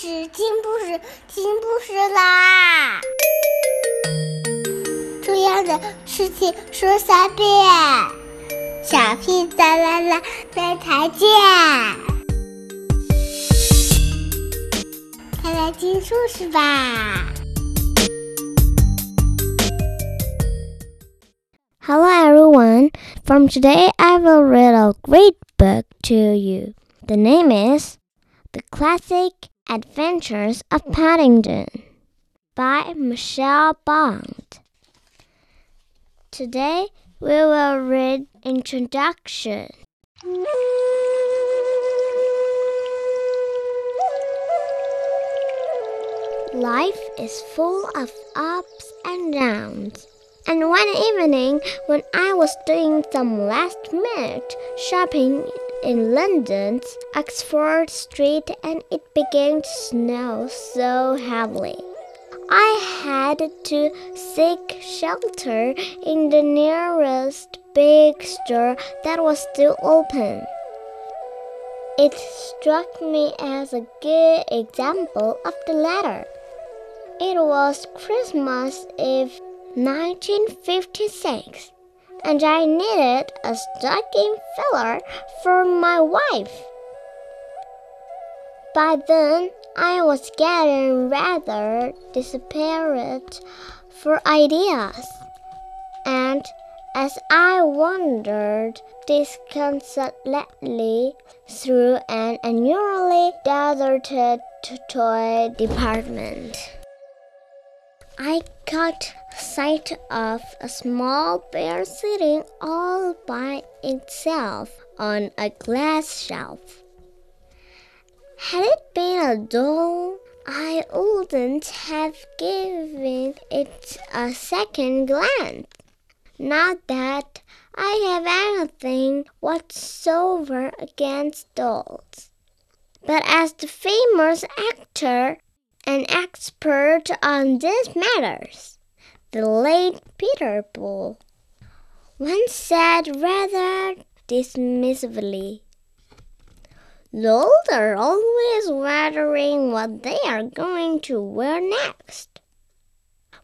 事，听故事，听故事啦！重要的事情说三遍，小屁哒啦啦，明天见！快来听故事吧！Hello everyone. From today, I will read a great book to you. The name is The Classic Adventures of Paddington by Michael Bond. Today we will read Introduction. Life is full of ups and downs. And one evening, when I was doing some last minute shopping in London's Oxford Street and it began to snow so heavily. I had to seek shelter in the nearest big store that was still open. It struck me as a good example of the latter. It was Christmas Eve 1956 and I needed a stocking filler for my wife. By then, I was getting rather desperate for ideas, and as I wandered disconsolately through an unusually deserted toy department, I caught sight of a small bear sitting all by itself on a glass shelf. Had it been a doll, I wouldn't have given it a second glance. Not that I have anything whatsoever against dolls. But as the famous actor an expert on these matters, the late Peter Bull, once said rather dismissively, Dolls are always wondering what they are going to wear next.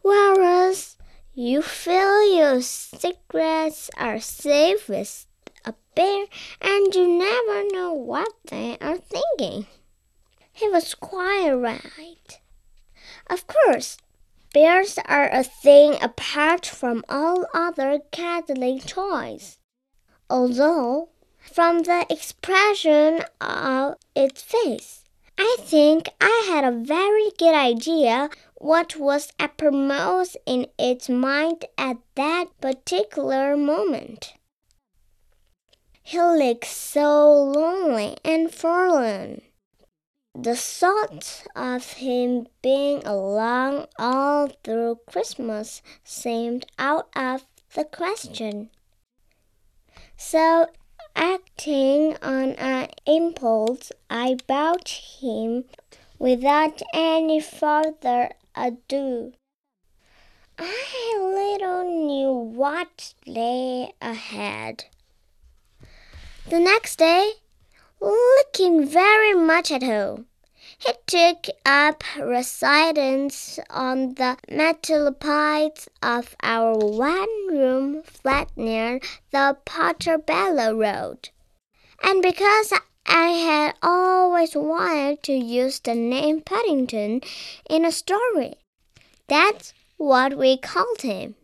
Whereas you feel your secrets are safe with a bear and you never know what they are thinking. He was quite right. Of course, bears are a thing apart from all other cuddly toys. Although, from the expression of its face, I think I had a very good idea what was uppermost in its mind at that particular moment. He looked so lonely and forlorn. The thought of him being alone all through Christmas seemed out of the question. So, acting on an impulse, I bought him without any further ado. I little knew what lay ahead. The next day, looking very much at home. He took up residence on the metalopides of our one room flat near the Portobello Road. And because I had always wanted to use the name Paddington in a story, that's what we called him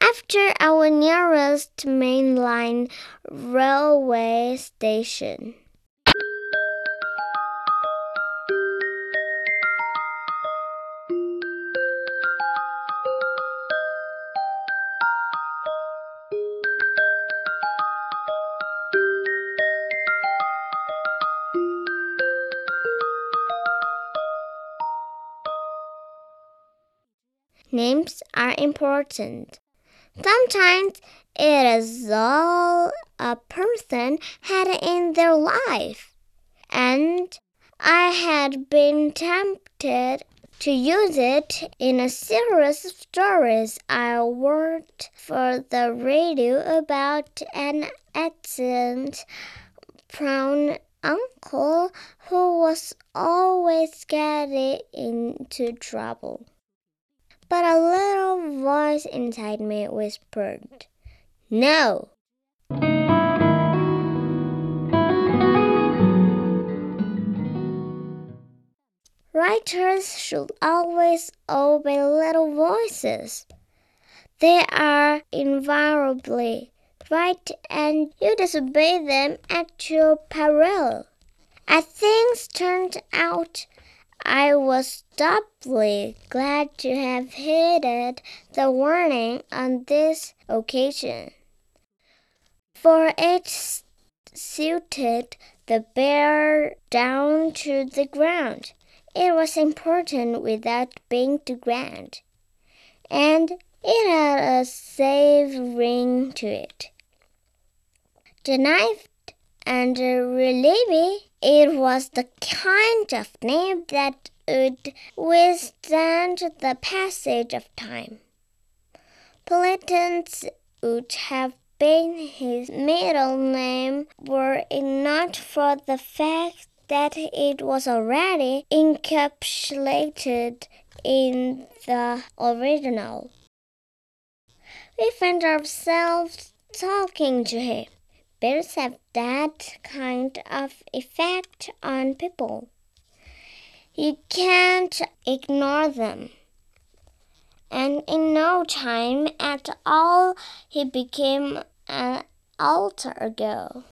after our nearest mainline railway station. Names are important. Sometimes it is all a person had in their life. And I had been tempted to use it in a series of stories I wrote for the radio about an accident prone uncle who was always getting into trouble. But a little voice inside me whispered, No! Writers should always obey little voices. They are invariably right, and you disobey them at your peril. As things turned out, I was doubly glad to have heeded the warning on this occasion, for it suited the bear down to the ground. It was important without being too grand, and it had a safe ring to it. The knife and uh, relieve it was the kind of name that would withstand the passage of time. Politanus would have been his middle name were it not for the fact that it was already encapsulated in the original. We find ourselves talking to him. Bears have that kind of effect on people. You can't ignore them. And in no time at all, he became an alter ego.